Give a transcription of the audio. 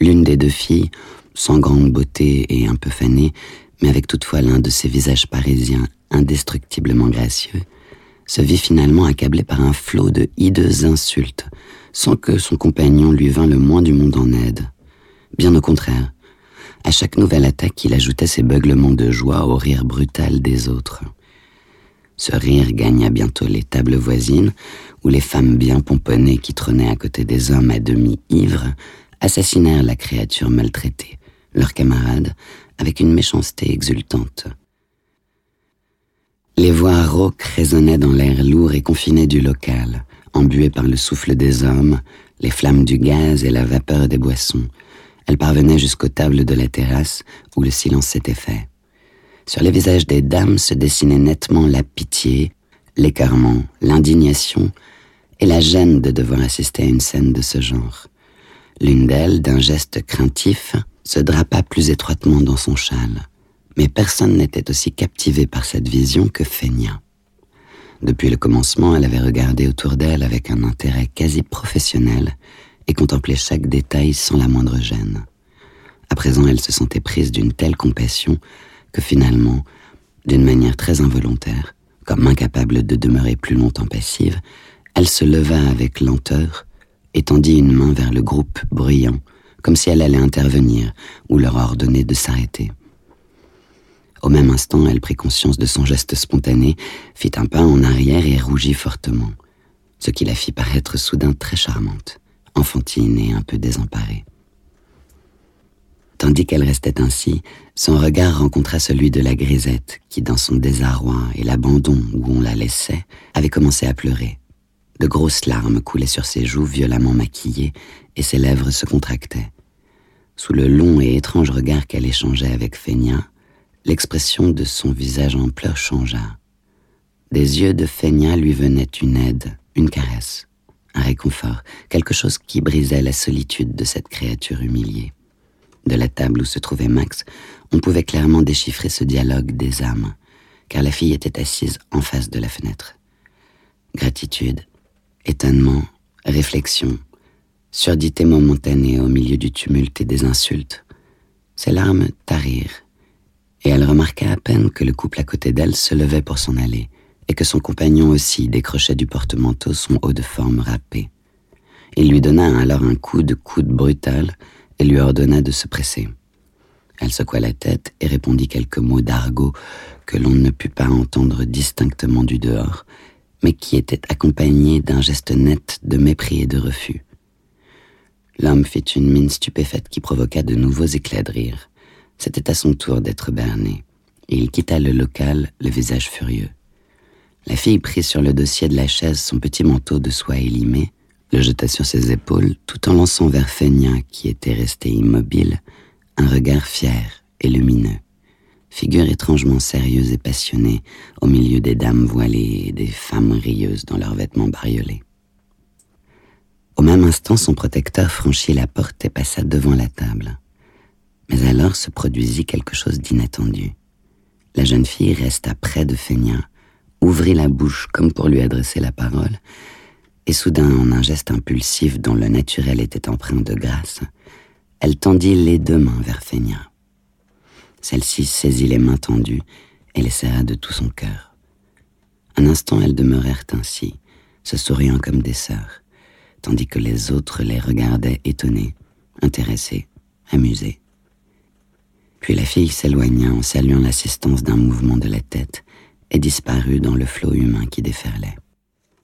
L'une des deux filles, sans grande beauté et un peu fanée, mais avec toutefois l'un de ces visages parisiens indestructiblement gracieux, se vit finalement accablée par un flot de hideuses insultes, sans que son compagnon lui vînt le moins du monde en aide. Bien au contraire, à chaque nouvelle attaque, il ajoutait ses beuglements de joie au rire brutal des autres. Ce rire gagna bientôt les tables voisines, où les femmes bien pomponnées qui trônaient à côté des hommes à demi ivres assassinèrent la créature maltraitée, leur camarade, avec une méchanceté exultante. Les voix rauques résonnaient dans l'air lourd et confiné du local, embuées par le souffle des hommes, les flammes du gaz et la vapeur des boissons. Elles parvenaient jusqu'aux tables de la terrasse où le silence s'était fait. Sur les visages des dames se dessinait nettement la pitié, l'écartement, l'indignation et la gêne de devoir assister à une scène de ce genre. L'une d'elles, d'un geste craintif, se drapa plus étroitement dans son châle, mais personne n'était aussi captivé par cette vision que Feigna. Depuis le commencement, elle avait regardé autour d'elle avec un intérêt quasi professionnel et contemplé chaque détail sans la moindre gêne. À présent, elle se sentait prise d'une telle compassion que finalement, d'une manière très involontaire, comme incapable de demeurer plus longtemps passive, elle se leva avec lenteur et tendit une main vers le groupe bruyant comme si elle allait intervenir ou leur ordonner de s'arrêter. Au même instant, elle prit conscience de son geste spontané, fit un pas en arrière et rougit fortement, ce qui la fit paraître soudain très charmante, enfantine et un peu désemparée. Tandis qu'elle restait ainsi, son regard rencontra celui de la grisette qui, dans son désarroi et l'abandon où on la laissait, avait commencé à pleurer. De grosses larmes coulaient sur ses joues violemment maquillées et ses lèvres se contractaient. Sous le long et étrange regard qu'elle échangeait avec Feigna, l'expression de son visage en pleurs changea. Des yeux de Feigna lui venait une aide, une caresse, un réconfort, quelque chose qui brisait la solitude de cette créature humiliée. De la table où se trouvait Max, on pouvait clairement déchiffrer ce dialogue des âmes, car la fille était assise en face de la fenêtre. Gratitude, étonnement, réflexion, surdité momentanée au milieu du tumulte et des insultes. Ses larmes tarirent, et elle remarqua à peine que le couple à côté d'elle se levait pour s'en aller, et que son compagnon aussi décrochait du porte-manteau son haut de forme râpé. Il lui donna alors un coup de coude brutal et lui ordonna de se presser. Elle secoua la tête et répondit quelques mots d'argot que l'on ne put pas entendre distinctement du dehors, mais qui étaient accompagnés d'un geste net de mépris et de refus. L'homme fit une mine stupéfaite qui provoqua de nouveaux éclats de rire. C'était à son tour d'être berné, et il quitta le local, le visage furieux. La fille prit sur le dossier de la chaise son petit manteau de soie élimé, le jeta sur ses épaules, tout en lançant vers Feigna, qui était resté immobile, un regard fier et lumineux. Figure étrangement sérieuse et passionnée au milieu des dames voilées et des femmes rieuses dans leurs vêtements bariolés. Au même instant, son protecteur franchit la porte et passa devant la table. Mais alors se produisit quelque chose d'inattendu. La jeune fille resta près de Feigna, ouvrit la bouche comme pour lui adresser la parole, et soudain, en un geste impulsif dont le naturel était empreint de grâce, elle tendit les deux mains vers Feigna. Celle-ci saisit les mains tendues et les serra de tout son cœur. Un instant, elles demeurèrent ainsi, se souriant comme des sœurs tandis que les autres les regardaient étonnés, intéressés, amusés. Puis la fille s'éloigna en saluant l'assistance d'un mouvement de la tête et disparut dans le flot humain qui déferlait.